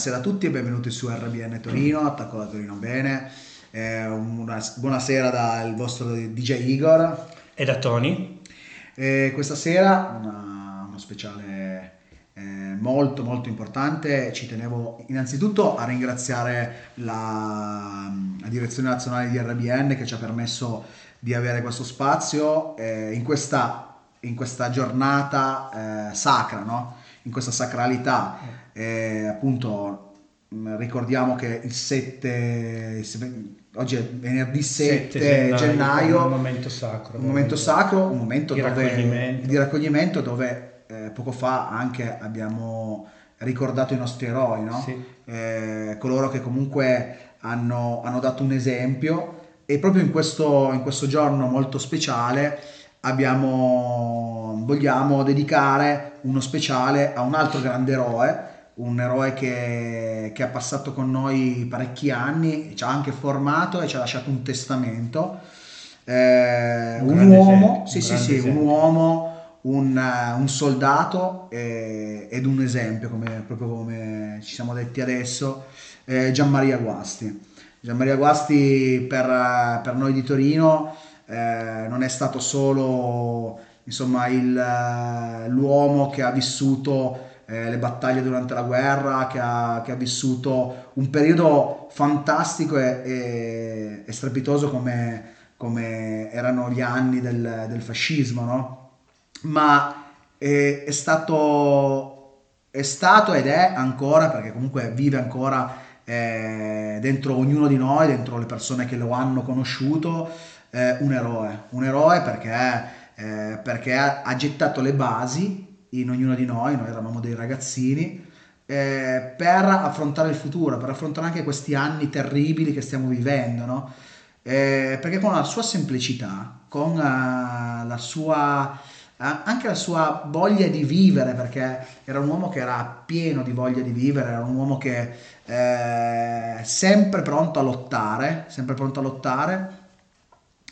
Buonasera a tutti e benvenuti su RBN Torino, attacco da Torino bene. Eh, una, buonasera dal vostro DJ Igor. E da Tony. Eh, questa sera una, uno speciale eh, molto molto importante. Ci tenevo innanzitutto a ringraziare la, la, direzione nazionale di RBN che ci ha permesso di avere questo spazio eh, in questa, in, questa, giornata eh, sacra, no? in questa sacralità eh, appunto mm, ricordiamo che il 7 oggi è venerdì 7, 7 gennaio, gennaio, un momento sacro un momento sacro un momento di, dove, raccoglimento. di raccoglimento dove eh, poco fa anche abbiamo ricordato i nostri eroi no? sì. eh, coloro che comunque hanno, hanno, dato un esempio e proprio in questo, in questo giorno molto speciale abbiamo, vogliamo dedicare uno speciale a un altro grande eroe un eroe che, che, ha passato con noi parecchi anni, ci ha anche formato e ci ha lasciato un testamento. Eh, un, un uomo, esempio, sì, un sì, sì, un uomo, un, un soldato eh, ed un esempio, come, proprio come ci siamo detti adesso, eh, Gianmaria Guasti. Gianmaria Guasti per, per noi di Torino eh, non è stato solo insomma, il, l'uomo che ha vissuto eh, le battaglie durante la guerra, che ha, che ha vissuto un periodo fantastico e, e, e strepitoso come, come, erano gli anni del, del fascismo, no? Ma è, è, stato, è stato ed è ancora, perché comunque vive ancora eh, dentro ognuno di noi, dentro le persone che lo hanno conosciuto, eh, un eroe. Un eroe perché, eh, perché ha, ha gettato le basi in ognuno di noi, noi eravamo dei ragazzini, eh, per affrontare il futuro, per affrontare anche questi anni terribili che stiamo vivendo, no? eh, perché con la sua semplicità, con uh, la sua, uh, anche la sua voglia di vivere, perché era un uomo che era pieno di voglia di vivere, era un uomo che eh, sempre pronto a lottare, sempre pronto a lottare,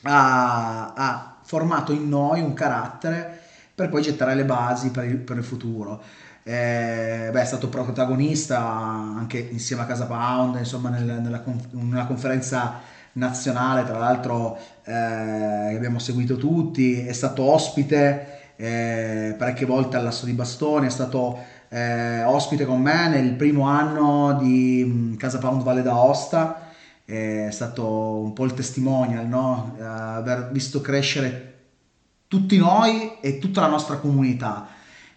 ha, ha formato in noi un carattere per poi gettare le basi per il, per il futuro. Eh, beh, è stato protagonista anche insieme a Casa Pound, insomma, nel, nella, nella, conferenza nazionale, tra l'altro eh, abbiamo seguito tutti, è stato ospite eh, parecchie volte all'Asso di Bastoni, è stato eh, ospite con me nel primo anno di Casa Pound Valle d'Aosta, è stato un po' il testimonial, no? aver visto crescere tutti noi e tutta la nostra comunità,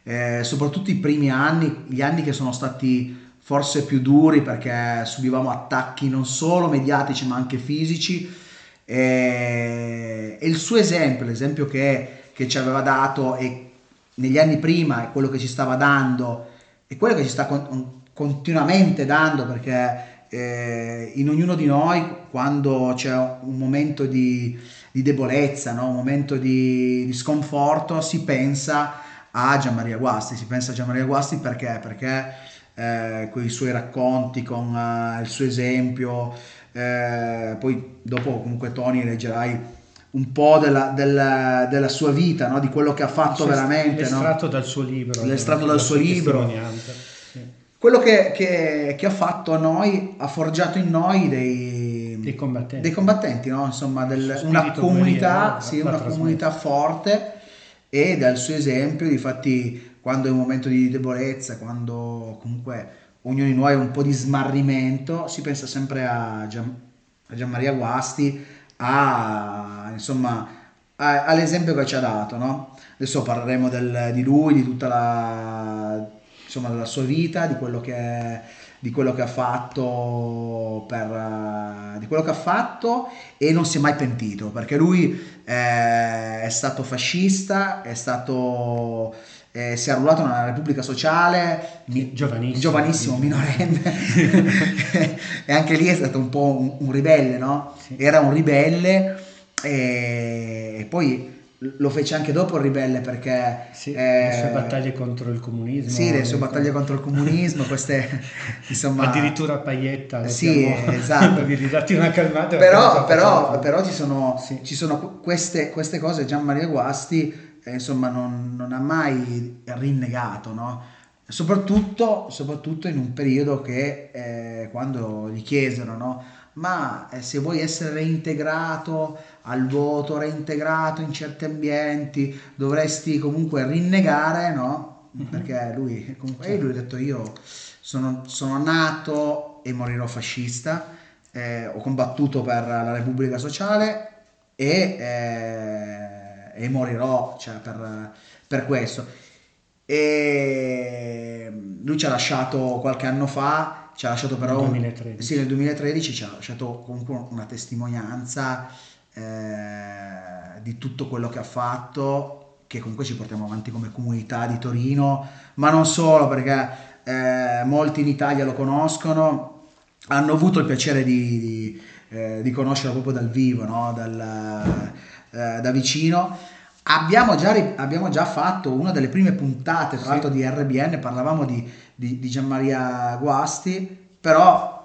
eh, soprattutto i primi anni, gli anni che sono stati forse più duri perché subivamo attacchi non solo mediatici ma anche fisici. E, e il suo esempio, l'esempio che, che, ci aveva dato e negli anni prima e quello che ci stava dando e quello che ci sta con, continuamente dando perché eh, in ognuno di noi quando c'è un momento di di debolezza, no? un momento di, di, sconforto, si pensa a Gianmaria Guasti, si pensa a Gianmaria Guasti perché? Perché eh, con i suoi racconti, con uh, il suo esempio, eh, poi dopo comunque Tony leggerai un po' della, della, della sua vita, no? di quello che ha fatto veramente. L'estratto no? dal suo libro. L'estratto dal suo libro. Quello che, che, che ha fatto a noi, ha forgiato in noi dei, dei combattenti, dei combattenti no? insomma del, una comunità, sì, una comunità forte e dal suo esempio, difatti quando è un momento di debolezza, quando comunque ognuno di noi ha un po' di smarrimento, si pensa sempre a, Gian, a Gianmaria Guasti, a, insomma, a, all'esempio che ci ha dato. No? Adesso parleremo del, di lui, di tutta la, insomma, della sua vita, di quello che è di quello che ha fatto, per, uh, di quello che ha fatto e non si è mai pentito perché lui eh, è stato fascista, è stato, eh, si è arruolato nella Repubblica Sociale, mi, giovanissimo, giovanissimo minorenne. E anche lì è stato un po' un, un ribelle, no? Era un ribelle e poi lo fece anche dopo il ribelle perché sì, eh, le sue battaglie contro il comunismo sì le sue battaglie contro il comunismo queste insomma addirittura Paietta sì esatto di darti una calmata però, però, però ci sono, sì. ci sono queste, queste, cose Gian Maria Guasti eh, insomma non, non, ha mai rinnegato no? soprattutto, soprattutto in un periodo che eh, quando gli chiesero, no? Ma eh, se vuoi essere reintegrato al voto, reintegrato in certi ambienti, dovresti comunque rinnegare, no? Mhm. Perché lui, comunque, e lui ha detto io sono, sono nato e morirò fascista, eh, ho combattuto per la Repubblica Sociale e, eh, e morirò cioè, per, per questo. E lui ci ha lasciato qualche anno fa, ci ha lasciato però... Nel 2013. Sì, nel 2013 ci ha lasciato comunque una testimonianza eh, di tutto quello che ha fatto, che comunque ci portiamo avanti come comunità di Torino, ma non solo perché eh, molti in Italia lo conoscono, hanno avuto il piacere di, di, eh, di conoscerlo proprio dal vivo, no? dal, eh, da vicino. Abbiamo già, abbiamo già fatto una delle prime puntate, tra Sì. l'altro di RBN, parlavamo di, di, di Gianmaria Guasti, però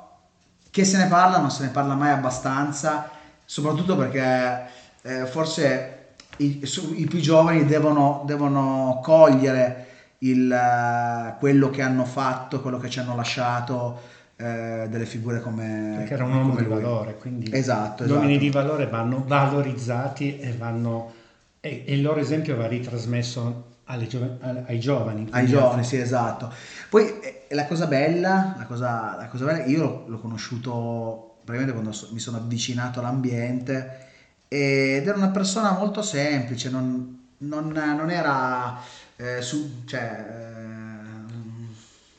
che se ne parla non se ne parla mai abbastanza, soprattutto perché eh, forse i, su- i più giovani devono, devono cogliere il, eh, quello che hanno fatto, quello che ci hanno lasciato eh, delle figure come Perché era un uomo di lui. valore, quindi Esatto, gli uomini esatto. di valore vanno valorizzati e, vanno, e, e il loro esempio va ritrasmesso alle giove- ai giovani. Ai giovani, sì, esatto. Poi eh, la cosa bella, la cosa, la cosa bella, io l'ho, l'ho conosciuto praticamente quando so- mi sono avvicinato all'ambiente ed era una persona molto semplice, non, non- non era eh, su, cioè, eh,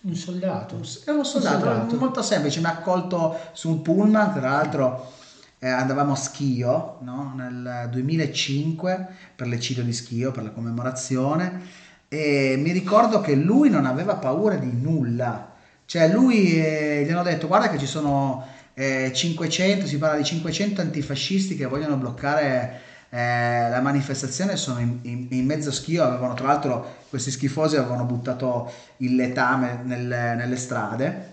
Un soldato. era un soldato, Un soldato. molto semplice, mi ha accolto su un pullman, tra l'altro eh, andavamo a Schio no? nel 2005 per l'eccidio di Schio, per la commemorazione e mi ricordo che lui non aveva paura di nulla, cioè lui eh, gli hanno detto guarda che ci sono eh, 500, si parla di 500 antifascisti che vogliono bloccare eh, la manifestazione, sono in, in- in mezzo Schio, avevano tra l'altro questi schifosi avevano buttato il letame nelle, nelle strade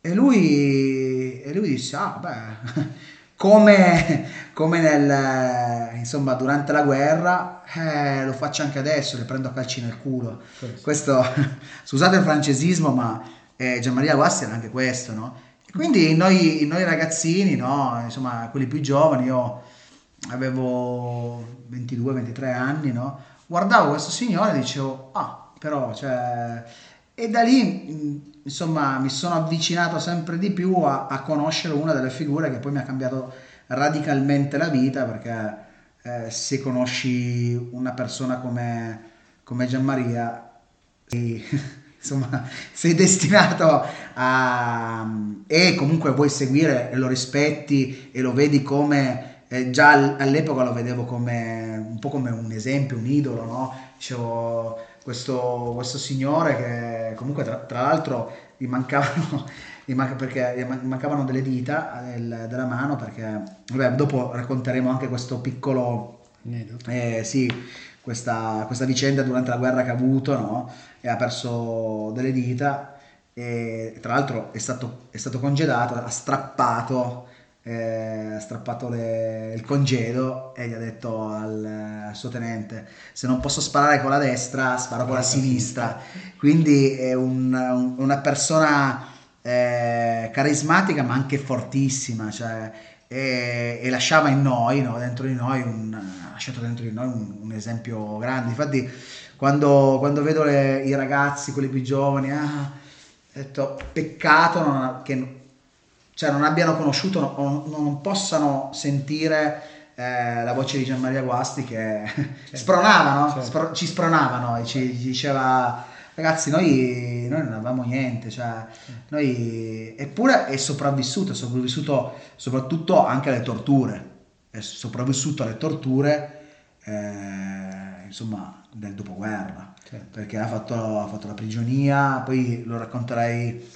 e lui, e lui disse, ah beh, come, come nel, insomma, durante la guerra, eh, lo faccio anche adesso, le prendo a calci nel culo. Questo. Questo, scusate il francesismo, ma eh, Gianmaria Guasti era anche questo, no? E quindi noi, noi ragazzini, no? Insomma, quelli più giovani, io avevo 22-23 anni, no? Guardavo questo signore e dicevo, ah, però, cioè... E da lì, insomma, mi sono avvicinato sempre di più a, a conoscere una delle figure che poi mi ha cambiato radicalmente la vita, perché eh, se conosci una persona come, come Gianmaria, sei- insomma, sei destinato a... e comunque vuoi seguire e lo rispetti e lo vedi come... eh, già all- all'epoca lo vedevo come un po' come un esempio, un idolo, no? Dicevo, questo, questo signore che comunque tra, tra l'altro gli mancavano, gli manca- perché gli man- mancavano delle dita del- della mano perché vabbè, dopo racconteremo anche questo piccolo eh, sì, questa, questa vicenda durante la guerra che ha avuto, no? E ha perso delle dita e tra l'altro è stato, è stato congedato, ha strappato, eh, ha strappato le- il congedo e gli ha detto al, al suo tenente se non posso sparare con la destra sparo con la sinistra. Quindi è un- un- una persona eh, carismatica ma anche fortissima, cioè, e, e lasciava in noi, no, dentro di noi, un, ha lasciato dentro di noi un, un esempio grande. Infatti, quando, quando vedo le- i ragazzi, quelli più giovani, ah, ho detto peccato non- che cioè, non abbiano conosciuto o non, non possano sentire eh, la voce di Gianmaria Guasti che spronava, no? Certo. Spro- ci spronava noi, ci, ci diceva ragazzi noi, noi non avevamo niente, cioè, noi... eppure è sopravvissuto, è sopravvissuto soprattutto anche alle torture, è sopravvissuto alle torture eh, insomma del dopoguerra Certo. perché ha fatto, ha fatto la prigionia, poi lo racconterai,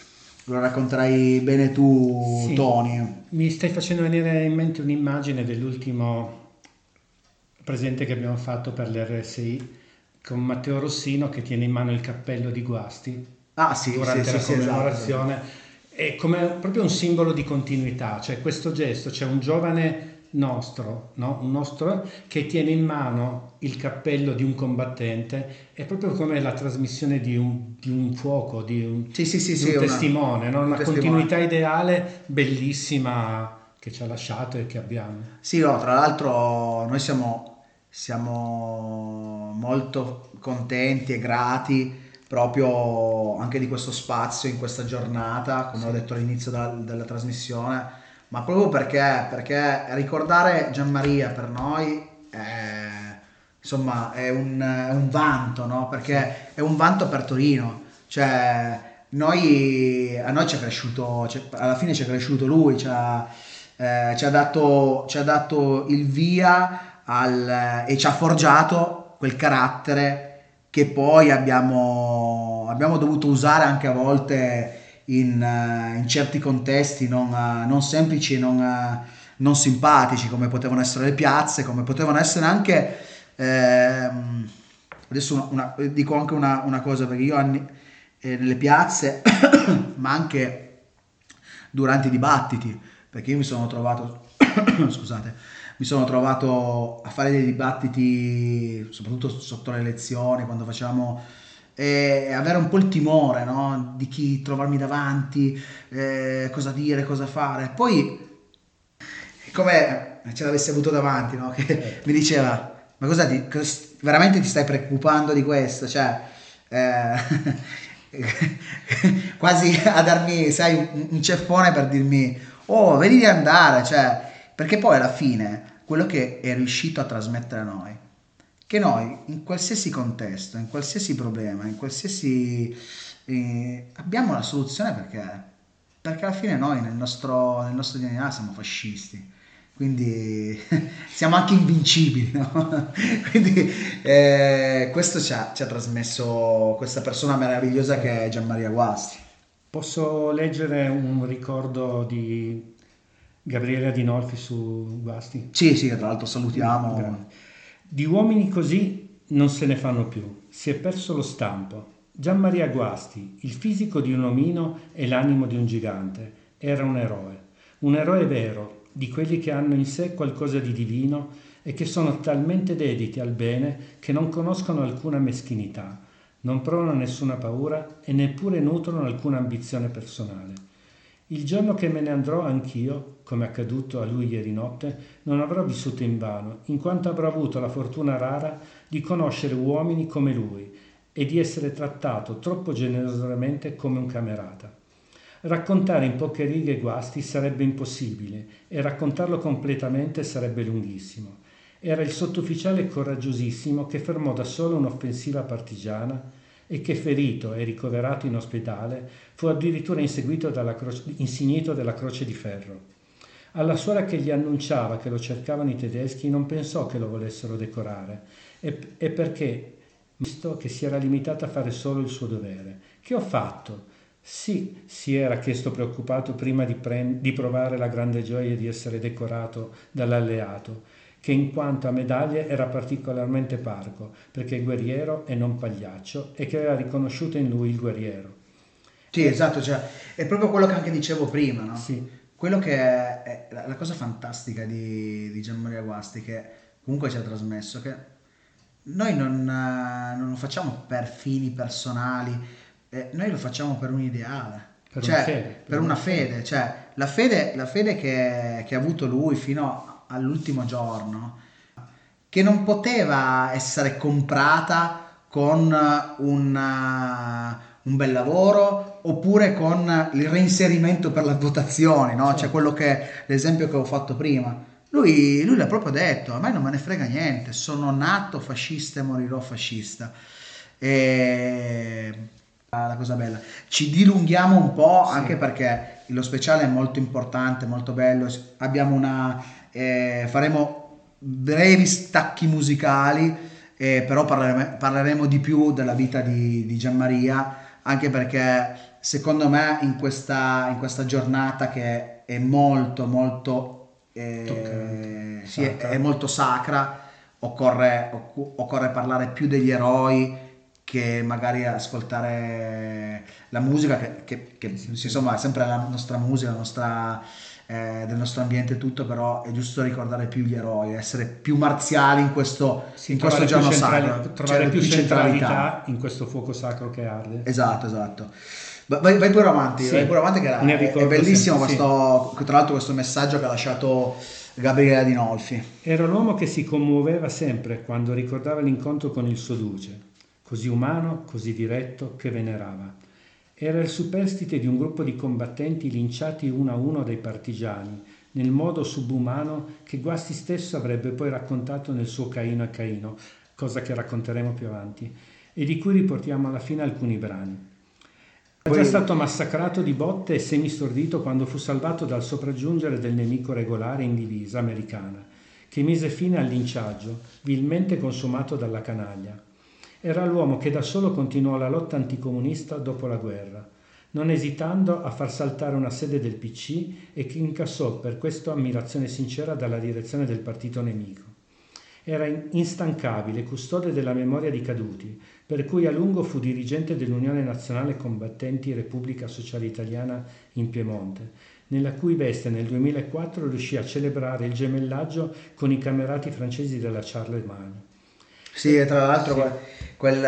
lo racconterai bene tu, Sì. Tony. Mi stai facendo venire in mente un'immagine dell'ultimo presente che abbiamo fatto per l'RSI con Matteo Rossino che tiene in mano il cappello di Guasti Ah sì, durante sì, la sì, esatto. commemorazione. È come proprio un simbolo di continuità, cioè questo gesto, c'è un giovane nostro, no? un nostro che tiene in mano il cappello di un combattente, è proprio come la trasmissione di un, di un fuoco, di un, sì, sì, sì, di un una, testimone, no? una un continuità ideale bellissima che ci ha lasciato e che abbiamo. Sì, no, tra l'altro noi siamo, siamo molto contenti e grati proprio anche di questo spazio in questa giornata, come sì. ho detto all'inizio della, della, trasmissione, ma proprio perché, perché ricordare Gianmaria per noi è, insomma, è un, è un vanto, no? perché sì. è un vanto per Torino. Cioè, noi, a noi ci è cresciuto, alla fine ci è cresciuto lui, ci ha, eh, ci ha, dato, ci ha dato il via al, e ci ha forgiato quel carattere che poi abbiamo, abbiamo dovuto usare anche a volte in, uh, in certi contesti non, uh, non semplici e non, uh, non, simpatici, come potevano essere le piazze, come potevano essere anche... Ehm, adesso una, una, dico anche una, una, cosa, perché io anni, eh, nelle piazze, ma anche durante i dibattiti, perché io mi sono trovato... scusate mi sono trovato a fare dei dibattiti, soprattutto sotto le elezioni, quando facciamo e avere un po' il timore no? di chi trovarmi davanti, eh, cosa dire, cosa fare. Poi, come ce l'avessi avuto davanti, no? che mi diceva, ma cosa ti, veramente ti stai preoccupando di questo? Cioè, eh, quasi a darmi, sai, un, un ceffone per dirmi, oh, vedi di andare, cioè, perché poi alla fine quello che è riuscito a trasmettere a noi, che noi in qualsiasi contesto, in qualsiasi problema, in qualsiasi... Eh, abbiamo la soluzione perché, perché alla fine noi nel nostro, nel nostro DNA siamo fascisti quindi siamo anche invincibili, no? quindi eh, questo ci ha, ci ha, trasmesso questa persona meravigliosa che è Gianmaria Guasti. Posso leggere un ricordo di Gabriele Adinolfi su Guasti. Sì, sì, tra l'altro salutiamo. Di uomini così non se ne fanno più, si è perso lo stampo. Gian Maria Guasti, il fisico di un omino e l'animo di un gigante, era un eroe, un eroe vero, di quelli che hanno in sé qualcosa di divino e che sono talmente dediti al bene che non conoscono alcuna meschinità, non provano nessuna paura e neppure nutrono alcuna ambizione personale. Il giorno che me ne andrò anch'io, come accaduto a lui ieri notte, non avrò vissuto invano, in quanto avrò avuto la fortuna rara di conoscere uomini come lui e di essere trattato troppo generosamente come un camerata. Raccontare in poche righe guasti sarebbe impossibile e raccontarlo completamente sarebbe lunghissimo. Era il sottufficiale coraggiosissimo che fermò da solo un'offensiva partigiana e che ferito e ricoverato in ospedale fu addirittura inseguito dalla croce, insignito della croce di ferro. Alla suora che gli annunciava che lo cercavano i tedeschi non pensò che lo volessero decorare e, e perché, visto che si era limitato a fare solo il suo dovere. Che ho fatto? Sì, si era chiesto preoccupato prima di, pre- di provare la grande gioia di essere decorato dall'alleato che in quanto a medaglie era particolarmente parco, perché guerriero e non pagliaccio, e che aveva riconosciuto in lui il guerriero. Sì, esatto, cioè, è proprio quello che anche dicevo prima, no? Sì. Quello che è, è la cosa fantastica di, di Gianmaria Guasti, che comunque ci ha trasmesso, che noi non, non lo facciamo per fini personali, eh, noi lo facciamo per un ideale. Per cioè, una fede. Per, per una fede, fede. cioè la fede, la fede che, che ha avuto lui fino all'ultimo giorno, che non poteva essere comprata con una, un bel lavoro oppure con il reinserimento per le votazioni, no? cioè quello che l'esempio che ho fatto prima. Lui, lui l'ha proprio detto, a me non me ne frega niente, sono nato fascista e morirò fascista. E la cosa bella. Ci dilunghiamo un po' sì. anche perché lo speciale è molto importante, molto bello. Abbiamo una eh, faremo brevi stacchi musicali, eh, però parleremo, parleremo, di più della vita di, di Gianmaria, anche perché secondo me in questa, in questa giornata che è molto molto, eh, sì, è, è, molto sacra, occorre, occorre parlare più degli eroi che magari ascoltare la musica che, che, che insomma è sempre la nostra musica, la nostra eh, del nostro ambiente tutto, però è giusto ricordare più gli eroi, essere più marziali in questo, Sì, in questo giorno centrali- sacro. Trovare Cioè, più centralità in questo fuoco sacro che arde. Esatto, esatto. Va- Vai, vai pure avanti, Sì, vai pure avanti che era- è, è bellissimo sempre, sì. questo, tra l'altro questo messaggio che ha lasciato Gabriele Dinolfi. Era l'uomo che si commuoveva sempre quando ricordava l'incontro con il suo duce, così umano, così diretto, che venerava. Era il superstite di un gruppo di combattenti linciati uno a uno dai partigiani, nel modo subumano che Guasti stesso avrebbe poi raccontato nel suo Caino e Caino, cosa che racconteremo più avanti, e di cui riportiamo alla fine alcuni brani. È già stato massacrato di botte e semistordito quando fu salvato dal sopraggiungere del nemico regolare in divisa americana, che mise fine al linciaggio, vilmente consumato dalla canaglia. Era l'uomo che da solo continuò la lotta anticomunista dopo la guerra, non esitando a far saltare una sede del PC e che incassò per questo ammirazione sincera dalla direzione del partito nemico. Era in- instancabile, custode della memoria di caduti, per cui a lungo fu dirigente dell'Unione Nazionale Combattenti Repubblica Sociale Italiana in Piemonte, nella cui veste nel 2004 riuscì a celebrare il gemellaggio con i camerati francesi della Charlemagne. Sì, e tra l'altro Sì. Quel...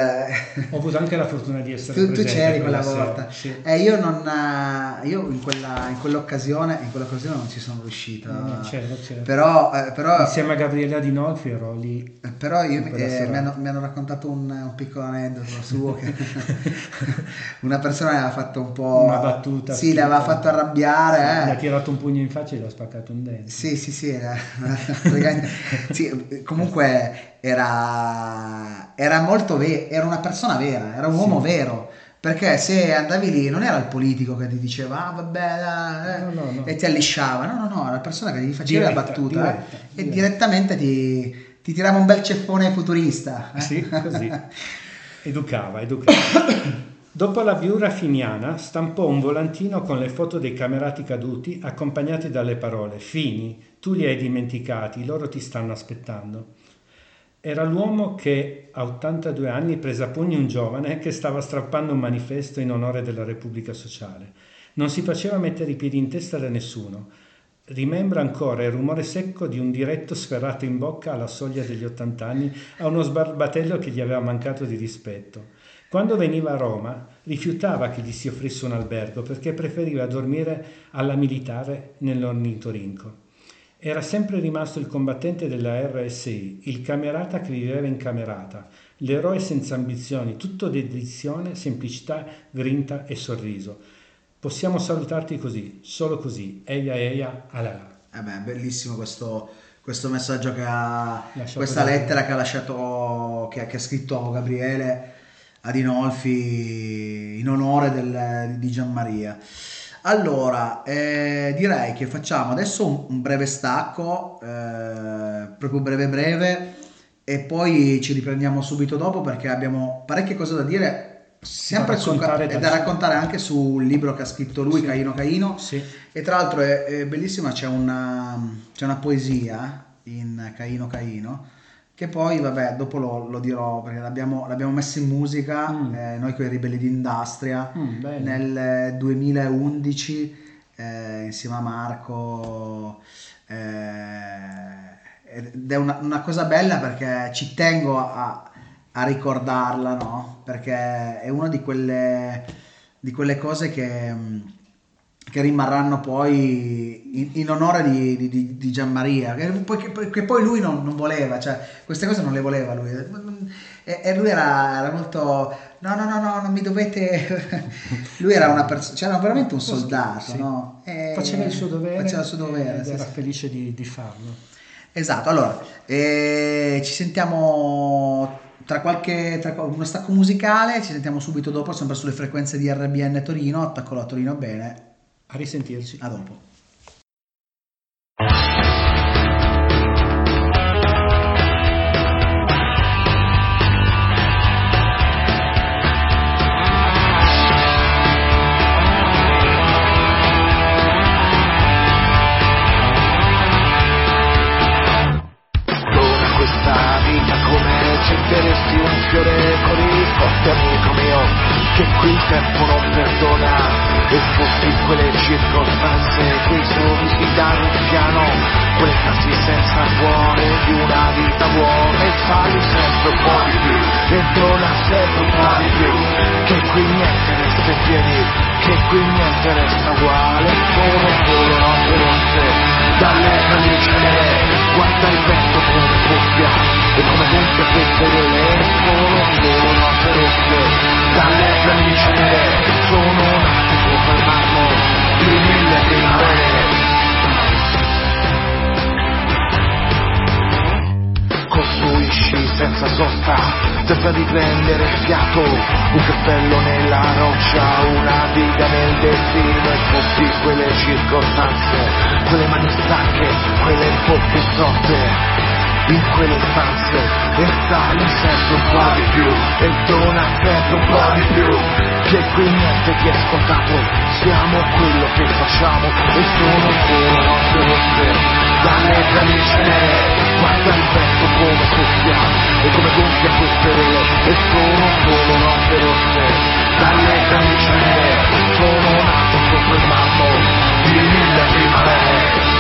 Ho avuto anche la fortuna di essere tu, tu c'eri quella sera, volta. sì. Eh, io non, eh, io in, quella, in quell'occasione, in quell'occasione non ci sono riuscito. No, c'ero, c'ero. Però, eh, però, Insieme a Gabriella Dinolfi ero lì. però io- quella eh, mi, hanno, mi hanno raccontato un, un piccolo aneddoto suo che una persona le aveva fatto un po'... Una battuta. Sì, le aveva fatto arrabbiare. Ha eh. tirato un pugno in faccia e gli ha spaccato un dente. Sì, sì, sì, era- sì, comunque era, era molto vero, era una persona vera, era un uomo vero, perché se andavi lì non era il politico che ti diceva ah vabbè dai, eh", No, no, no. e ti allisciava, no no no, era la persona che ti faceva la Diretta, battuta diretta, eh, e diretta. direttamente ti, ti tirava un bel ceffone futurista. eh. Sì, così. Educava, educava. Dopo la viura finiana stampò un volantino con le foto dei camerati caduti accompagnati dalle parole Fini, tu li hai dimenticati, loro ti stanno aspettando. Era l'uomo che a 82 anni prese a pugni un giovane che stava strappando un manifesto in onore della Repubblica Sociale. Non si faceva mettere i piedi in testa da nessuno. Rimembra ancora il rumore secco di un diretto sferrato in bocca alla soglia degli 80 anni a uno sbarbatello che gli aveva mancato di rispetto. Quando veniva a Roma rifiutava che gli si offrisse un albergo perché preferiva dormire alla militare nell'ornitorinco. Era sempre rimasto il combattente della RSI, il camerata che viveva in camerata, l'eroe senza ambizioni, tutto dedizione, semplicità, grinta e sorriso. Possiamo salutarti così, solo così, eia eia alala. Eh beh, bellissimo questo, questo messaggio che ha, Lasciato questa da- lettera che ha lasciato, che, che ha scritto Gabriele Adinolfi in onore del- di Gianmaria. Allora, eh, direi che facciamo adesso un, un breve stacco, eh, proprio breve breve, e poi ci riprendiamo subito dopo perché abbiamo parecchie cose da dire, sempre su, raccontare da- da raccontare anche sul libro che ha scritto lui, Sì. Caino Caino. Sì, E tra l'altro è, è bellissima, c'è una, c'è una poesia in Caino Caino che poi, vabbè, dopo lo, lo dirò perché l'abbiamo, l'abbiamo messa in musica, Mm. eh, noi con i Ribelli d'Industria, Mm, nel eh, 2011, eh, insieme a Marco. eh, ed è una, una cosa bella perché ci tengo a, a ricordarla, no? Perché è una di quelle, di quelle cose che, mh, che rimarranno poi in, in onore di, di, di- Gianmaria, che poi, che- che poi lui non, non voleva, cioè queste cose non le voleva lui. E, e lui era, era molto, no, no, no, no, non mi dovete... lui era una persona, cioè era veramente un soldato, Sì. no? E faceva il suo dovere, Faceva il suo dovere, ed sì, era sì. felice di, di farlo. Esatto, allora eh, ci sentiamo tra qualche tra uno stacco musicale, ci sentiamo subito dopo, sempre sulle frequenze di RBN Torino, attacco la Torino bene, A risentirci. a dopo. Accetteresti un fiore con il forte amico mio che qui per e fossi quelle circostanze quei sorrisi da ruffiano quelle frasi senza cuore di una vita buona e sali sempre un po' di più e dona sempre un po' di più che qui niente resta in piedi che qui niente resta uguale sono solo notte rosse dalle calicine guarda il vento come cuffia e come gonfia queste vele sono solo notte rosse dalle calicine sono nate marmo di mille primavere costruisci senza sosta, senza riprendere fiato, un cappello nella roccia, una diga nel destino e fossi quelle circostanze, quelle mani stanche, quelle bocche strotte. In quelle stanze e sali sempre un po' di più e dona sempre un po' di più. Che qui niente ti è scontato siamo quello che facciamo e sono solo notte rosse dalle camicie guarda il vento come soffia e come gonfia queste vele e sono solo notte rosse dalle camicie sono nato sopra il marmo di mille primavere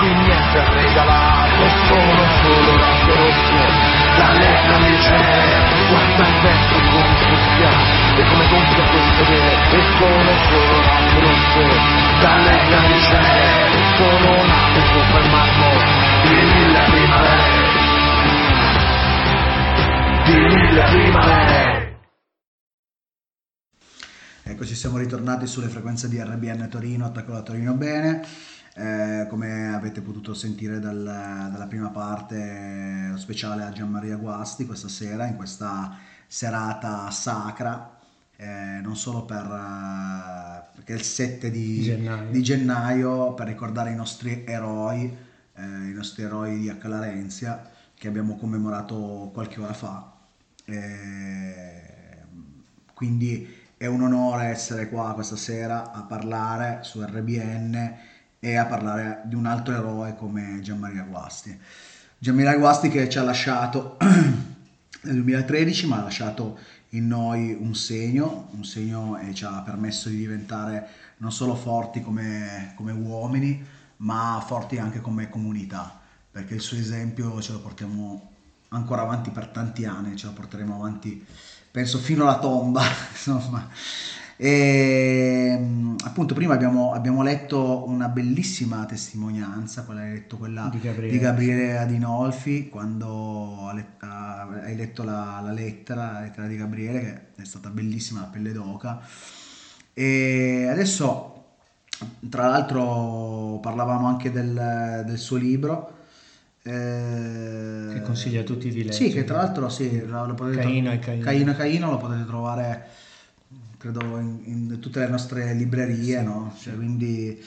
Niente è regalato Sono solo notte rosse dalle camicie guarda il vento come soffia e come gonfia queste vele e sono solo notti rosse dalle camicie sono nate sopra il marmo di mille primavere di mille primavere Eccoci, siamo ritornati sulle frequenze di RBN Torino, attacco da Torino bene. Eh, come avete potuto sentire dal- dalla prima parte, lo speciale a Gianmaria Guasti questa sera, in questa serata sacra, eh, non solo per, eh, perché è il 7 di Gennaio. di gennaio, per ricordare i nostri eroi, eh, i nostri eroi di Acclarenzia, che abbiamo commemorato qualche ora fa. Eh, quindi è un onore essere qua questa sera a parlare su RBN e a parlare di un altro eroe come Gianmaria Guasti. Gianmaria Guasti che ci ha lasciato nel 2013, ma ha lasciato in noi un segno, un segno e ci ha permesso di diventare non solo forti come, come uomini, ma forti anche come comunità, perché il suo esempio ce lo portiamo ancora avanti per tanti anni, ce lo porteremo avanti penso fino alla tomba, insomma. E mh, appunto prima abbiamo, abbiamo letto una bellissima testimonianza, quella hai letto quella Di Gabriele. di Gabriele Adinolfi, quando hai letto la, la lettera, la lettera di Gabriele, che è stata bellissima, la pelle d'oca. E adesso, tra l'altro, parlavamo anche del, del suo libro. eh, Che consiglia a tutti di Sì, leggere. che tra l'altro sì, lo, potete Caino e Caino. Caino e Caino lo potete trovare credo in, in tutte le nostre librerie, no? Cioè, quindi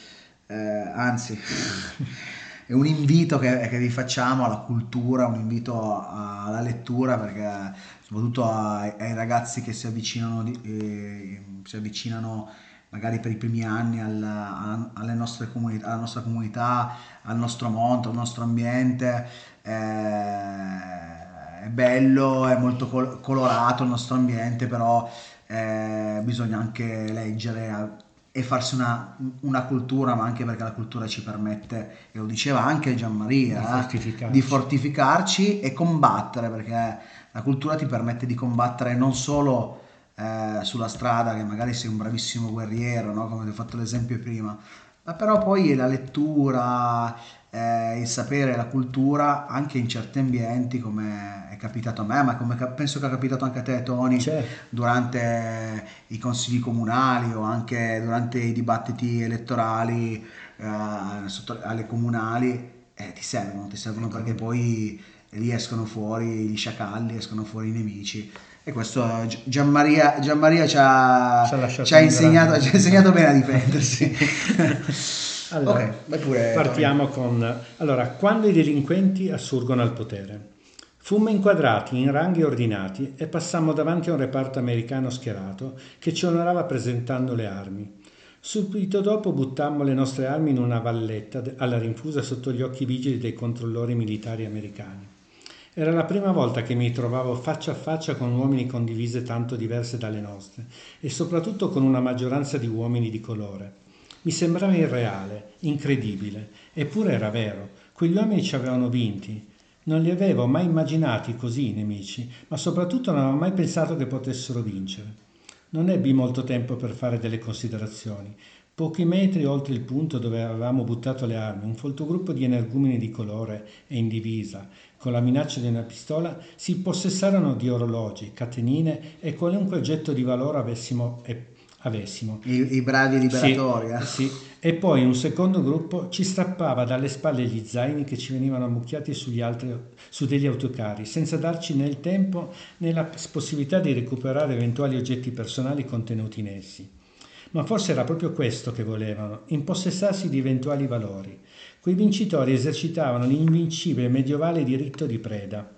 eh, anzi è un invito che, che vi facciamo alla cultura, un invito alla lettura perché soprattutto ai, ai ragazzi che si avvicinano, eh, si avvicinano magari per i primi anni alla, alla- alle nostre comunità, alla nostra comunità, al nostro mondo, al nostro ambiente. eh, è bello, è molto col- colorato il nostro ambiente, però eh, bisogna anche leggere e farsi una, una cultura, ma anche perché la cultura ci permette, e lo diceva anche Gianmaria, Di eh, fortificarci. di fortificarci e combattere, perché la cultura ti permette di combattere non solo eh, sulla strada, che magari sei un bravissimo guerriero, no? come ti ho fatto l'esempio prima, ma però poi la lettura, eh, il sapere, la cultura, anche in certi ambienti, come capitato a me, ma come penso che è capitato anche a te, Tony, certo. durante i consigli comunali o anche durante i dibattiti elettorali eh, alle comunali, eh, ti servono, ti servono ecco. perché poi lì escono fuori gli sciacalli, escono fuori i nemici. E questo Gianmaria, Gianmaria ci ha, ci ha insegnato, ci ha insegnato bene a difendersi. Allora, okay, pure, partiamo con... Allora, quando i delinquenti assurgono al potere. Fummo inquadrati in ranghi ordinati e passammo davanti a un reparto americano schierato che ci onorava presentando le armi. Subito dopo buttammo le nostre armi in una valletta alla rinfusa sotto gli occhi vigili dei controllori militari americani. Era la prima volta che mi trovavo faccia a faccia con uomini con divise tanto diverse dalle nostre e soprattutto con una maggioranza di uomini di colore. Mi sembrava irreale, incredibile, eppure era vero. Quegli uomini ci avevano vinti. Non li avevo mai immaginati così i nemici, ma soprattutto non avevo mai pensato che potessero vincere. Non ebbi molto tempo per fare delle considerazioni. Pochi metri oltre il punto dove avevamo buttato le armi, un folto gruppo di energumeni di colore e in divisa, con la minaccia di una pistola, si possessarono di orologi, catenine e qualunque oggetto di valore avessimo e avessimo. I, i bravi liberatori. Sì, eh? sì, E poi un secondo gruppo ci strappava dalle spalle gli zaini che ci venivano ammucchiati sugli altri, su degli autocari, senza darci né il tempo né la possibilità di recuperare eventuali oggetti personali contenuti in essi. Ma forse era proprio questo che volevano, impossessarsi di eventuali valori. Quei vincitori esercitavano l'invincibile medievale diritto di preda.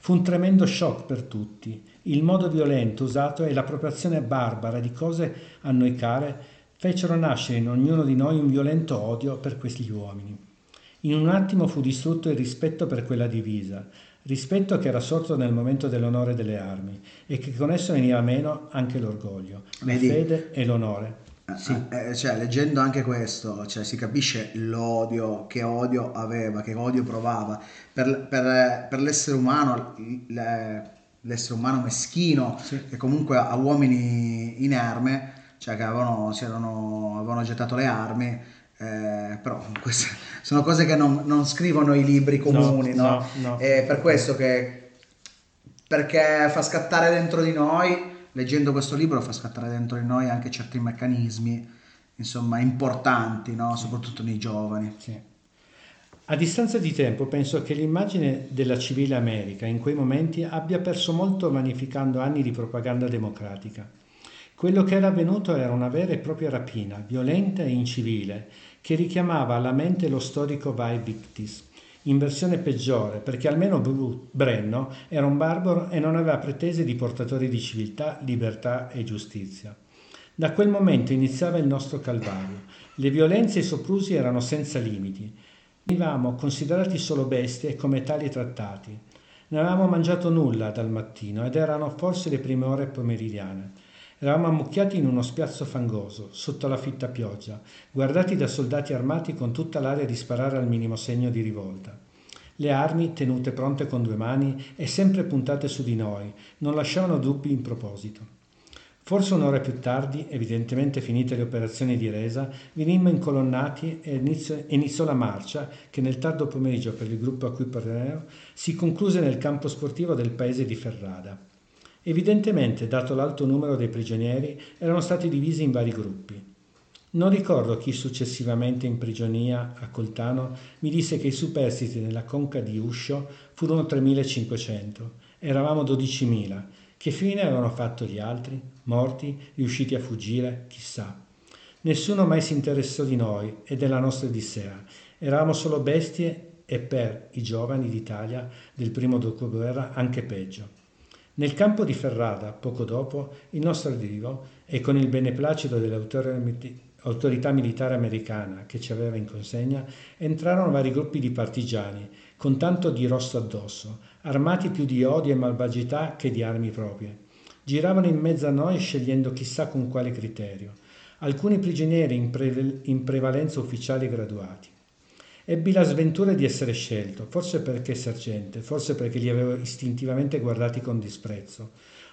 Fu un tremendo shock per tutti il modo violento usato e l'appropriazione barbara di cose a noi care fecero nascere in ognuno di noi un violento odio per questi uomini. In un attimo fu distrutto il rispetto per quella divisa, rispetto che era sorto nel momento dell'onore delle armi e che con esso veniva meno anche l'orgoglio, Vedi, la fede e l'onore. Eh, sì. Eh, cioè, leggendo anche questo, cioè, si capisce l'odio, che odio aveva, che odio provava per, per, per l'essere umano. Le, l'essere umano meschino sì. che comunque a uomini inerme, cioè che avevano, erano, avevano gettato le armi, eh, però queste sono cose che non, non scrivono i libri comuni, no? no? no, no. È per questo che, perché fa scattare dentro di noi, leggendo questo libro, fa scattare dentro di noi anche certi meccanismi, insomma, importanti, no? soprattutto nei giovani. Sì. A distanza di tempo penso che l'immagine della civile America in quei momenti abbia perso molto magnificando anni di propaganda democratica. Quello che era avvenuto era una vera e propria rapina, violenta e incivile, che richiamava alla mente lo storico Vai Victis, in versione peggiore, perché almeno Brenno era un barbaro e non aveva pretese di portatori di civiltà, libertà e giustizia. Da quel momento iniziava il nostro calvario. Le violenze e i soprusi erano senza limiti Venivamo considerati solo bestie e come tali trattati. Non avevamo mangiato nulla dal mattino ed erano forse le prime ore pomeridiane. Eravamo ammucchiati in uno spiazzo fangoso, sotto la fitta pioggia, guardati da soldati armati con tutta l'aria di sparare al minimo segno di rivolta. Le armi, tenute pronte con due mani e sempre puntate su di noi, non lasciavano dubbi in proposito. Forse un'ora più tardi, evidentemente finite le operazioni di resa, venimmo incolonnati e iniziò, iniziò la marcia che nel tardo pomeriggio per il gruppo a cui appartenevo si concluse nel campo sportivo del paese di Ferrada. Evidentemente, dato l'alto numero dei prigionieri, erano stati divisi in vari gruppi. Non ricordo chi successivamente in prigionia a Coltano mi disse che i superstiti nella conca di Uscio furono 3500. Eravamo 12.000 che fine avevano fatto gli altri? Morti? Riusciti a fuggire? Chissà. Nessuno mai si interessò di noi e della nostra Odissea. Eravamo solo bestie e per i giovani d'Italia del primo dopoguerra anche peggio. Nel campo di Ferrada, poco dopo, il nostro arrivo e con il beneplacito delle autorità militari americana che ci aveva in consegna, entrarono vari gruppi di partigiani con tanto di rosso addosso, armati più di odio e malvagità che di armi proprie. Giravano in mezzo a noi scegliendo chissà con quale criterio, alcuni prigionieri in, pre- in prevalenza ufficiali graduati. Ebbi la sventura di essere scelto, forse perché sergente, forse perché li avevo istintivamente guardati con disprezzo.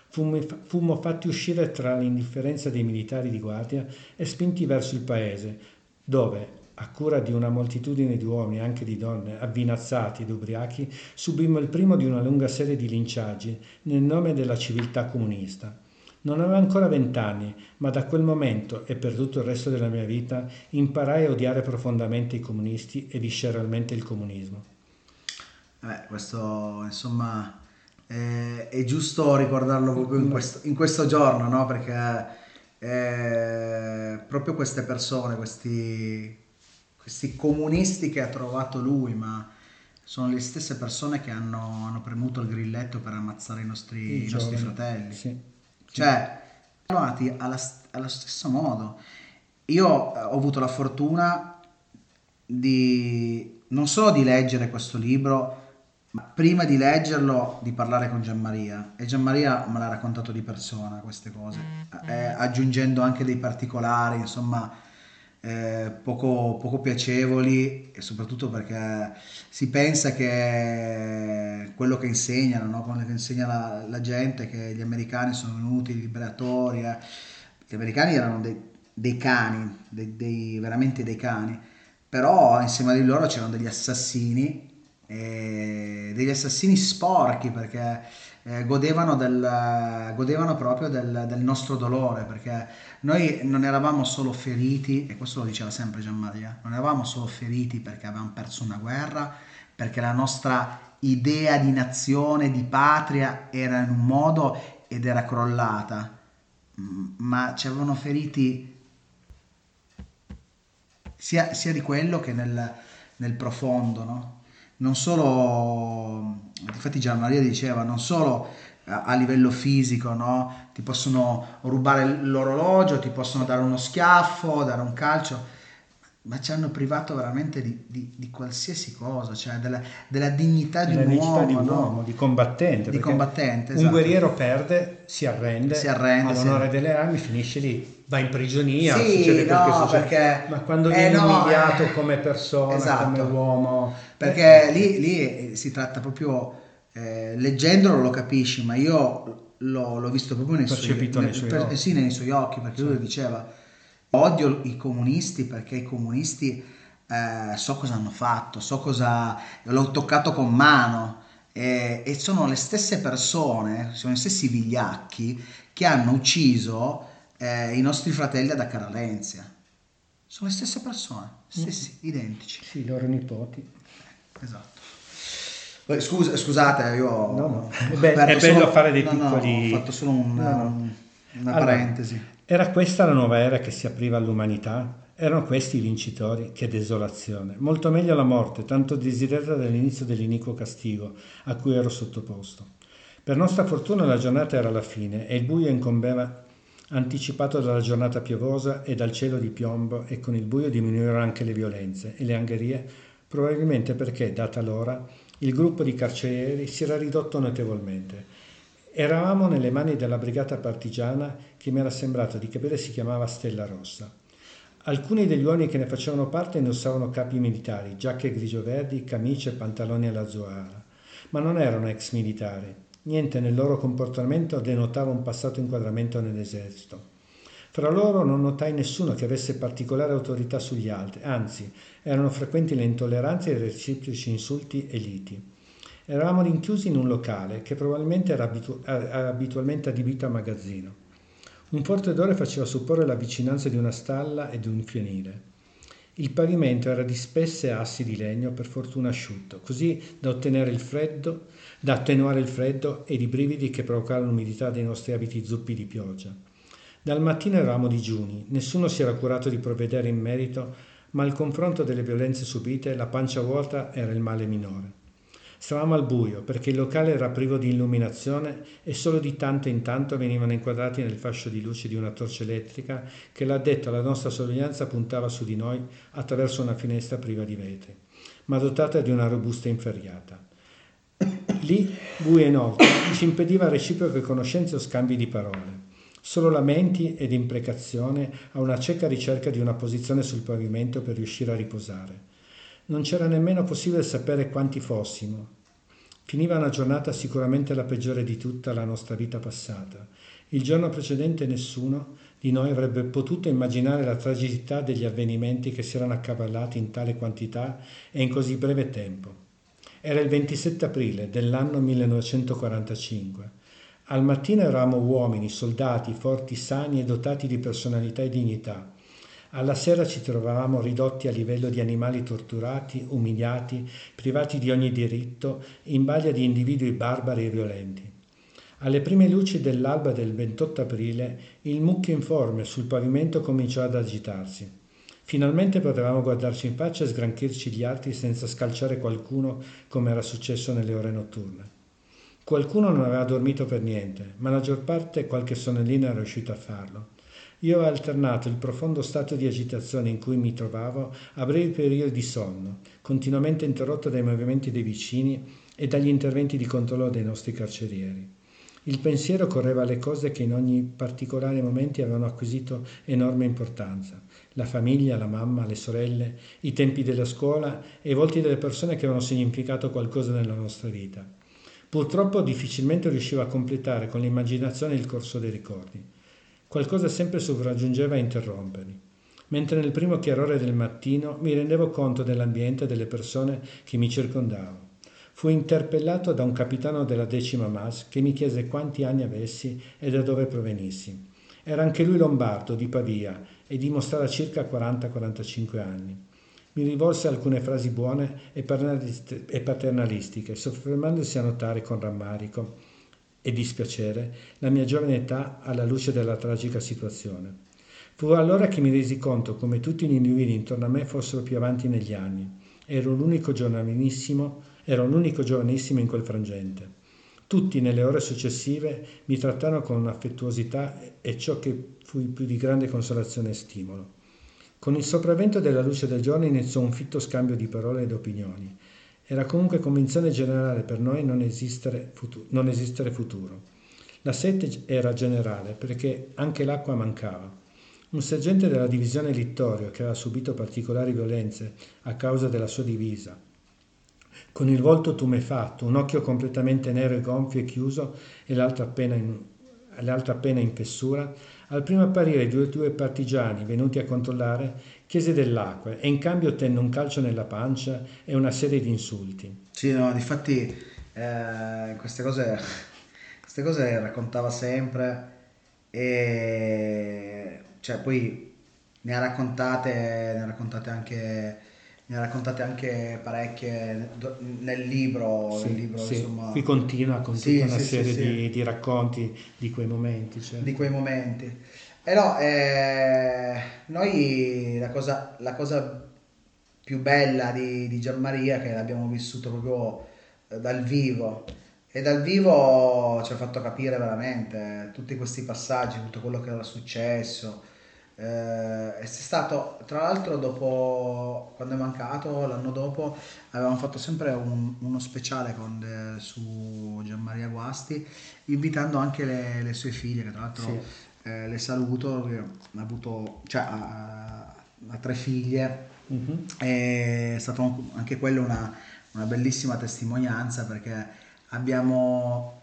Fummo, fatti uscire tra l'indifferenza dei militari di guardia e spinti verso il paese, dove, a cura di una moltitudine di uomini, anche di donne, avvinazzati ed ubriachi, subimmo il primo di una lunga serie di linciaggi nel nome della civiltà comunista. Non avevo ancora vent'anni, ma da quel momento e per tutto il resto della mia vita imparai a odiare profondamente i comunisti e visceralmente il comunismo. Eh, questo insomma è, è giusto ricordarlo proprio in questo, in questo giorno, no? Perché eh, proprio queste persone, questi questi comunisti che ha trovato lui, ma sono le stesse persone che hanno, hanno premuto il grilletto per ammazzare i nostri, i nostri fratelli. Sì, sì. Cioè, sono nati alla, allo stesso modo. Io eh, ho avuto la fortuna di non solo di leggere questo libro, ma prima di leggerlo di parlare con Gianmaria e Gianmaria me l'ha raccontato di persona queste cose, mm. eh, aggiungendo anche dei particolari, insomma eh, poco, poco, piacevoli e soprattutto perché si pensa che quello che insegnano, no? quello che insegna la, la, gente, che gli americani sono venuti liberatori, eh. gli americani erano dei, dei cani, dei, dei, veramente dei cani, però insieme a loro c'erano degli assassini, degli assassini sporchi perché eh, godevano, del, godevano, proprio del, del, nostro dolore, perché noi non eravamo solo feriti, e questo lo diceva sempre Gian Maria, non eravamo solo feriti perché avevamo perso una guerra, perché la nostra idea di nazione, di patria era in un modo ed era crollata, ma ci avevano feriti sia, sia di quello che nel, nel profondo, no? Non solo, infatti Gian Maria diceva, non solo a livello fisico, no? ti possono rubare l'orologio, ti possono dare uno schiaffo, dare un calcio, ma ci hanno privato veramente di, di, di qualsiasi cosa, cioè della, della dignità di della un uomo, di, un uomo, di combattente. Di combattente esatto. Un guerriero perde, si arrende, si arrende all'onore sì. delle armi, finisce lì, va in prigionia, sì, succede no, che succede. Perché, ma quando viene eh, no, umiliato eh, come persona, esatto, come uomo... Perché eh, lì, lì, si tratta proprio, eh, leggendolo lo capisci, ma io l'ho, l'ho visto proprio nei suoi, nei suoi per, occhi. Sì, nei suoi occhi, perché sì. lui diceva, odio i comunisti perché i comunisti eh, so cosa hanno fatto, so cosa l'ho toccato con mano e, e, sono le stesse persone, sono i stessi vigliacchi che hanno ucciso eh, i nostri fratelli ad Accaralenzia. Sono le stesse persone, stessi, mm. identici. Sì, i loro nipoti. Esatto. Scusa, scusate, io no, no. Beh, è bello solo, fare dei no, piccoli... No, ho fatto solo un, no, una allora, parentesi. Era questa la nuova era che si apriva all'umanità? Erano questi i vincitori, che desolazione. Molto meglio la morte, tanto desiderata dall'inizio dell'iniquo castigo a cui ero sottoposto. Per nostra fortuna la giornata era alla fine e il buio incombeva anticipato dalla giornata piovosa e dal cielo di piombo e con il buio diminuirono anche le violenze e le angherie, probabilmente perché, data l'ora, il gruppo di carcerieri si era ridotto notevolmente. Eravamo nelle mani della brigata partigiana che mi era sembrato di capire si chiamava Stella Rossa. Alcuni degli uomini che ne facevano parte indossavano capi militari, giacche grigio-verdi, camicie e pantaloni alla zoara, ma non erano ex militari. Niente nel loro comportamento denotava un passato inquadramento nell'esercito. Fra loro non notai nessuno che avesse particolare autorità sugli altri, anzi erano frequenti le intolleranze e i reciproci insulti e liti. Eravamo rinchiusi in un locale che probabilmente era abitu- abitualmente adibito a magazzino. Un forte odore faceva supporre la vicinanza di una stalla e di un fienile. Il pavimento era di spesse assi di legno, per fortuna asciutto, così da ottenere il freddo, da attenuare il freddo ed i brividi che provocavano l'umidità dei nostri abiti zuppi di pioggia. Dal mattino eravamo digiuni, nessuno si era curato di provvedere in merito, ma al confronto delle violenze subite la pancia vuota era il male minore. Stavamo al buio perché il locale era privo di illuminazione e solo di tanto in tanto venivano inquadrati nel fascio di luce di una torcia elettrica che l'addetto alla nostra sorveglianza puntava su di noi attraverso una finestra priva di vetri, ma dotata di una robusta inferriata. Lì, buio inoltre, ci impediva reciproche conoscenze o scambi di parole. Solo lamenti ed imprecazione a una cieca ricerca di una posizione sul pavimento per riuscire a riposare. Non c'era nemmeno possibile sapere quanti fossimo. Finiva una giornata sicuramente la peggiore di tutta la nostra vita passata. Il giorno precedente nessuno di noi avrebbe potuto immaginare la tragicità degli avvenimenti che si erano accavallati in tale quantità e in così breve tempo. Era il 27 aprile dell'anno 1945. Al mattino eravamo uomini, soldati, forti, sani e dotati di personalità e dignità. Alla sera ci trovavamo ridotti a livello di animali torturati, umiliati, privati di ogni diritto, in balia di individui barbari e violenti. Alle prime luci dell'alba del 28 aprile il mucchio informe sul pavimento cominciò ad agitarsi. Finalmente potevamo guardarci in faccia e sgranchirci gli arti senza scalciare qualcuno come era successo nelle ore notturne. Qualcuno non aveva dormito per niente, ma la maggior parte qualche sonnellino era riuscito a farlo. Io ho alternato il profondo stato di agitazione in cui mi trovavo a brevi periodi di sonno, continuamente interrotto dai movimenti dei vicini e dagli interventi di controllo dei nostri carcerieri. Il pensiero correva alle cose che in ogni particolare momento avevano acquisito enorme importanza. La famiglia, la mamma, le sorelle, i tempi della scuola e i volti delle persone che avevano significato qualcosa nella nostra vita. Purtroppo difficilmente riuscivo a completare con l'immaginazione il corso dei ricordi. Qualcosa sempre sopraggiungeva a interromperli. Mentre nel primo chiarore del mattino mi rendevo conto dell'ambiente e delle persone che mi circondavano. Fui interpellato da un capitano della decima MAS che mi chiese quanti anni avessi e da dove provenissi. Era anche lui lombardo, di Pavia, e dimostrava circa 40-45 anni. Mi rivolse alcune frasi buone e paternalistiche, soffermandosi a notare con rammarico e dispiacere la mia giovane età alla luce della tragica situazione. Fu allora che mi resi conto come tutti gli individui intorno a me fossero più avanti negli anni. Ero l'unico giovanissimo Ero l'unico giovanissimo in quel frangente. Tutti nelle ore successive mi trattarono con un'affettuosità e ciò che fu più di grande consolazione e stimolo. Con il sopravvento della luce del giorno iniziò un fitto scambio di parole ed opinioni. Era comunque convinzione generale per noi non esistere, futuro, non esistere futuro. La sete era generale perché anche l'acqua mancava. Un sergente della divisione Littorio, che aveva subito particolari violenze a causa della sua divisa, con il volto tumefatto, un occhio completamente nero e gonfio e chiuso e l'altro appena in, l'altro appena in fessura, al primo apparire due due partigiani venuti a controllare, chiese dell'acqua e in cambio ottenne un calcio nella pancia e una serie di insulti. Sì, no, difatti eh, queste cose, queste cose raccontava sempre e cioè poi ne ha raccontate, ne ha raccontate anche ne ha raccontate anche parecchie nel libro, sì, nel libro sì. insomma. Qui continua con sì, una serie di, di, racconti di quei momenti. Cioè. Di quei momenti. E no, eh, noi la cosa, la cosa, più bella di, di Gianmaria che l'abbiamo vissuto proprio eh, dal vivo e dal vivo ci ha fatto capire veramente tutti questi passaggi, tutto quello che era successo eh, è stato, tra l'altro, dopo, quando è mancato, l'anno dopo, avevamo fatto sempre un- uno speciale con de- su Gianmaria Guasti, invitando anche le, le sue figlie, che tra l'altro Sì. Eh, le saluto, ha avuto, cioè, ha, ha tre figlie, Mhm. è stato anche quello una, una bellissima testimonianza perché abbiamo,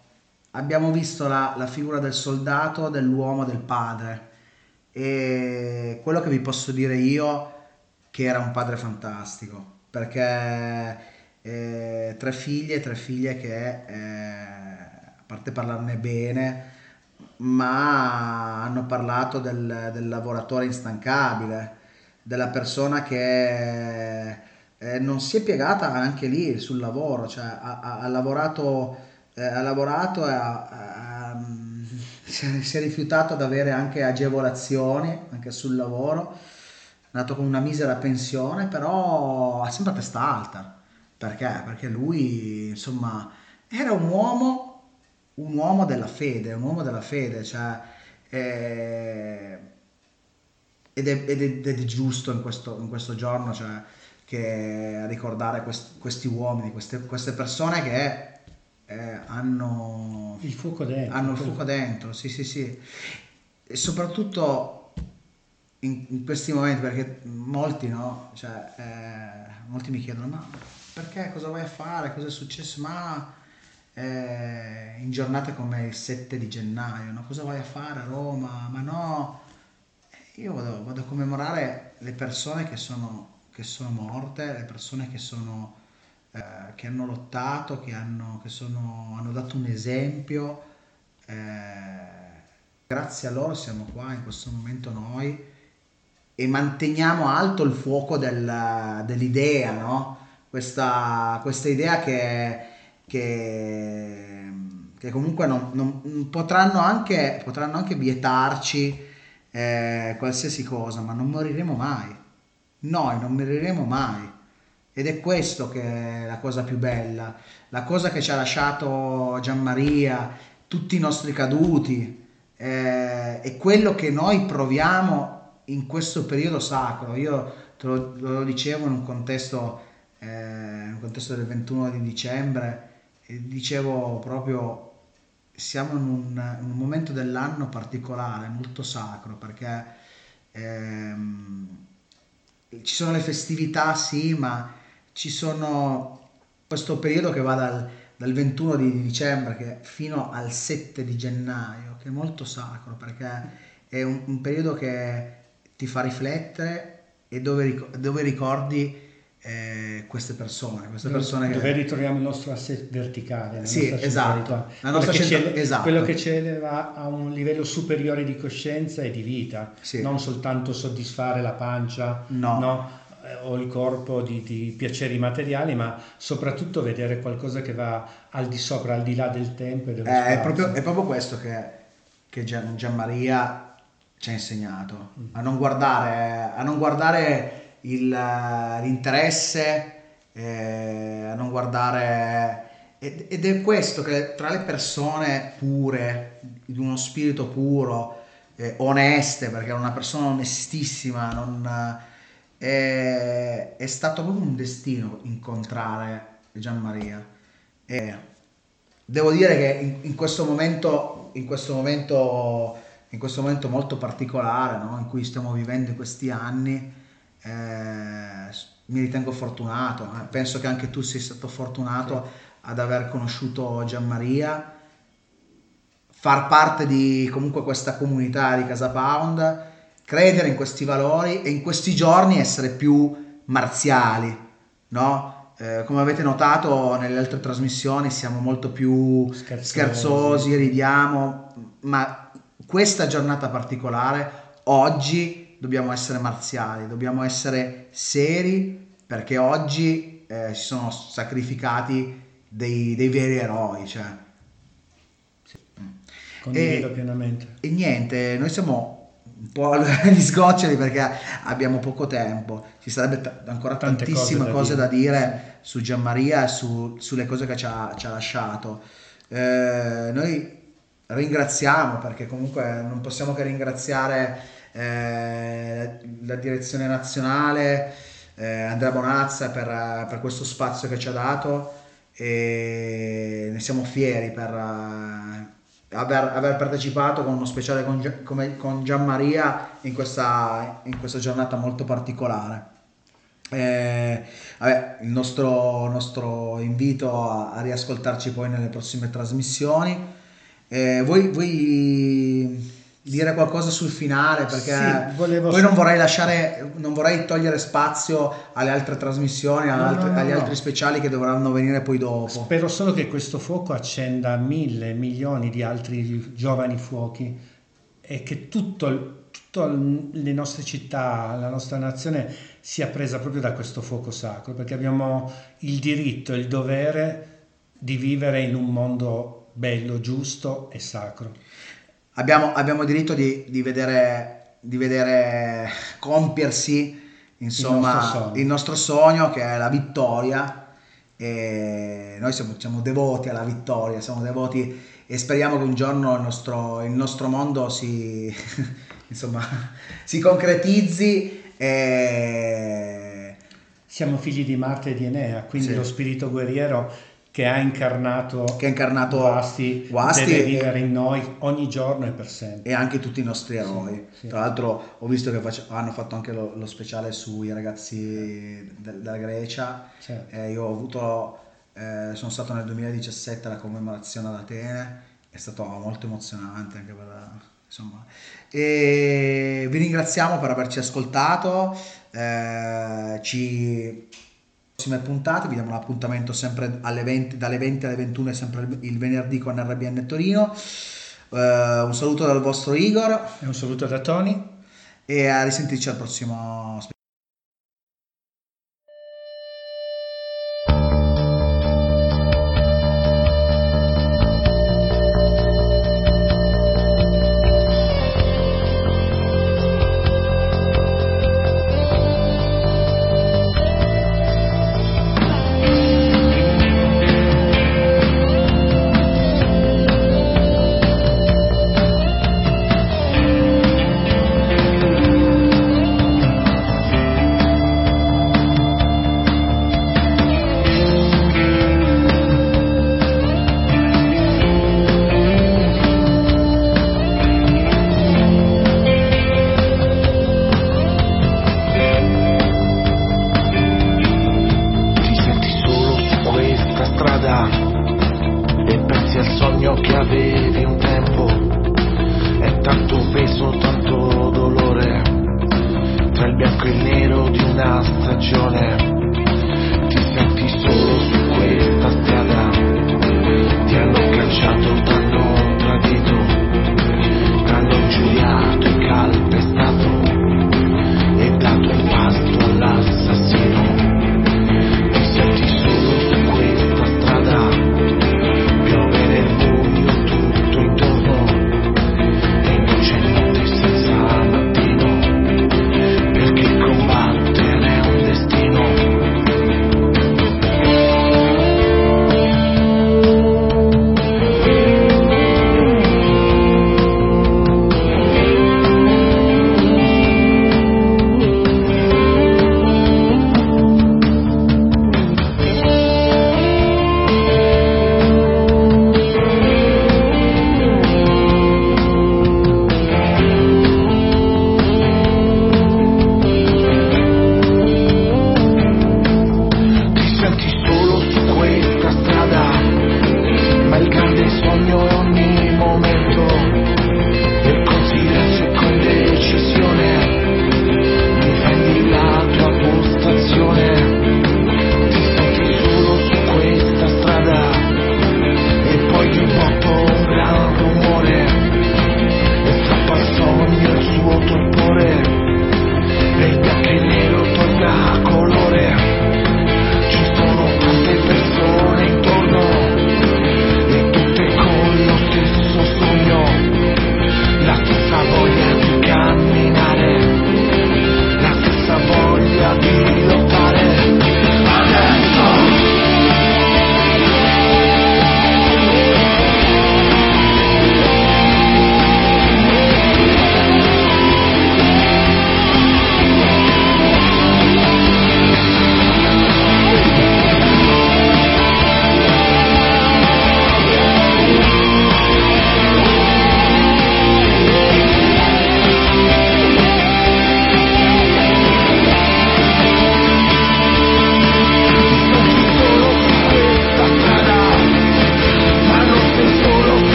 abbiamo visto la, la figura del soldato, dell'uomo, del padre e quello che vi posso dire io che era un padre fantastico perché eh, tre figlie, tre figlie che eh, a parte parlarne bene ma hanno parlato del, del lavoratore instancabile della persona che eh, non si è piegata anche lì sul lavoro cioè ha, ha- ha lavorato eh, ha lavorato e ha- ha- si è, rifiutato ad avere anche agevolazioni anche sul lavoro, è nato con una misera pensione, però ha sempre testa alta. Perché? Perché lui, insomma, era un uomo, un uomo della fede, un uomo della fede, cioè, eh, ed, è, ed, è, ed è giusto in questo, in questo giorno, cioè, che ricordare quest, questi uomini, queste, queste persone che eh, hanno Il fuoco dentro. hanno il fuoco dentro, sì, sì, sì. E soprattutto in, in questi momenti, perché molti, no? Cioè, eh, molti mi chiedono, ma perché cosa vai a fare? Cosa è successo? Ma eh, in giornate come il 7 di gennaio, no? cosa vai a fare a Roma? Ma no, io vado, vado a commemorare le persone che sono, che sono morte, le persone che, sono, eh, che hanno lottato, che, hanno, che sono, hanno dato un esempio. Eh, grazie a loro siamo qua in questo momento noi e manteniamo alto il fuoco del, dell'idea, no? questa, questa idea che che, che comunque non, non, potranno, anche, potranno anche vietarci eh, qualsiasi cosa, ma non moriremo mai. Noi non moriremo mai. Ed è questo che è la cosa più bella, la cosa che ci ha lasciato Gianmaria, tutti i nostri caduti, eh, è quello che noi proviamo in questo periodo sacro. Io te lo, lo dicevo in un contesto, eh, in un contesto del 21 di dicembre, dicevo proprio siamo in un, in un, momento dell'anno particolare, molto sacro, perché ehm, ci sono le festività, sì, ma ci sono questo periodo che va dal, dal 21 di dicembre fino al 7 di gennaio, che è molto sacro, perché è un, un periodo che ti fa riflettere e dove, dove ricordi eh, queste persone, queste persone dove, che... ritroviamo il nostro asset verticale, sì, esatto, la nostra centra... che esatto. quello che ci eleva a un livello superiore di coscienza e di vita, sì. non soltanto soddisfare la pancia no. No? Eh, o il corpo di, di, piaceri materiali, ma soprattutto vedere qualcosa che va al di sopra, al di là del tempo. E eh, è, proprio, è proprio questo che, che Gian, Gianmaria ci ha insegnato, mm. a non guardare, a non guardare il, l'interesse, eh, a non guardare... Ed è questo che tra le persone pure, di uno spirito puro, eh, oneste, perché era una persona onestissima, non, eh, è stato proprio un destino incontrare Gian Maria. E devo dire che in, in, questo momento, in questo momento, in questo momento molto particolare, no? in cui stiamo vivendo in questi anni, eh, mi ritengo fortunato, eh. penso che anche tu sia stato fortunato ad aver conosciuto Gianmaria, far parte di comunque questa comunità di Casa Pound, credere in questi valori e in questi giorni essere più marziali, no? Eh, come avete notato nelle altre trasmissioni siamo molto più scherzosi. scherzosi, ridiamo, ma questa giornata particolare oggi dobbiamo essere marziali, dobbiamo essere seri perché oggi eh, si sono sacrificati dei, dei veri eroi. Cioè. Condivido e, pienamente. E niente, noi siamo un po' gli sgoccioli perché abbiamo poco tempo, ci sarebbe t- ancora Tante tantissime cose, da, cose dire. da dire, su Gianmaria e su, sulle cose che ci ha, ci ha lasciato. Eh, noi ringraziamo perché comunque non possiamo che ringraziare eh, la direzione nazionale, eh, Andrea Bonazza per, per, questo spazio che ci ha dato e ne siamo fieri per uh, aver, aver, partecipato con uno speciale con, come, con Gianmaria in questa, in questa giornata molto particolare. Eh, vabbè, il nostro, nostro invito a, a, riascoltarci poi nelle prossime trasmissioni. Eh, voi, voi dire qualcosa sul finale perché sì, volevo... poi non vorrei lasciare non vorrei togliere spazio alle altre trasmissioni no, altri, no, no, agli altri speciali che dovranno venire poi dopo. Spero solo che questo fuoco accenda mille milioni di altri giovani fuochi e che tutto, tutto le nostre città la nostra nazione sia presa proprio da questo fuoco sacro perché abbiamo il diritto il dovere di vivere in un mondo bello giusto e sacro abbiamo, abbiamo diritto di, di, vedere, di vedere compiersi insomma, il nostro, il nostro sogno che è la vittoria e noi siamo, siamo, devoti alla vittoria, siamo devoti e speriamo che un giorno il nostro, il nostro mondo si, insomma, si concretizzi. E... Siamo figli di Marte e di Enea, quindi sì. lo spirito guerriero che ha incarnato, che ha incarnato Guasti, Guasti deve vivere in noi ogni giorno e per sempre. e anche tutti i nostri eroi. Sì, sì. Tra l'altro ho visto che face- hanno fatto anche lo, lo speciale sui ragazzi del- della Grecia. Certo. Eh, io ho avuto, eh, sono stato nel 2017 alla commemorazione ad Atene, è stato molto emozionante anche per... Insomma. E vi ringraziamo per averci ascoltato, eh, ci prossime puntate, vi diamo un appuntamento sempre alle 20, dalle 20 alle 21 sempre il- venerdì con RBN Torino. Eh, un saluto dal vostro Igor E un saluto da Tony. e a risentirci al prossimo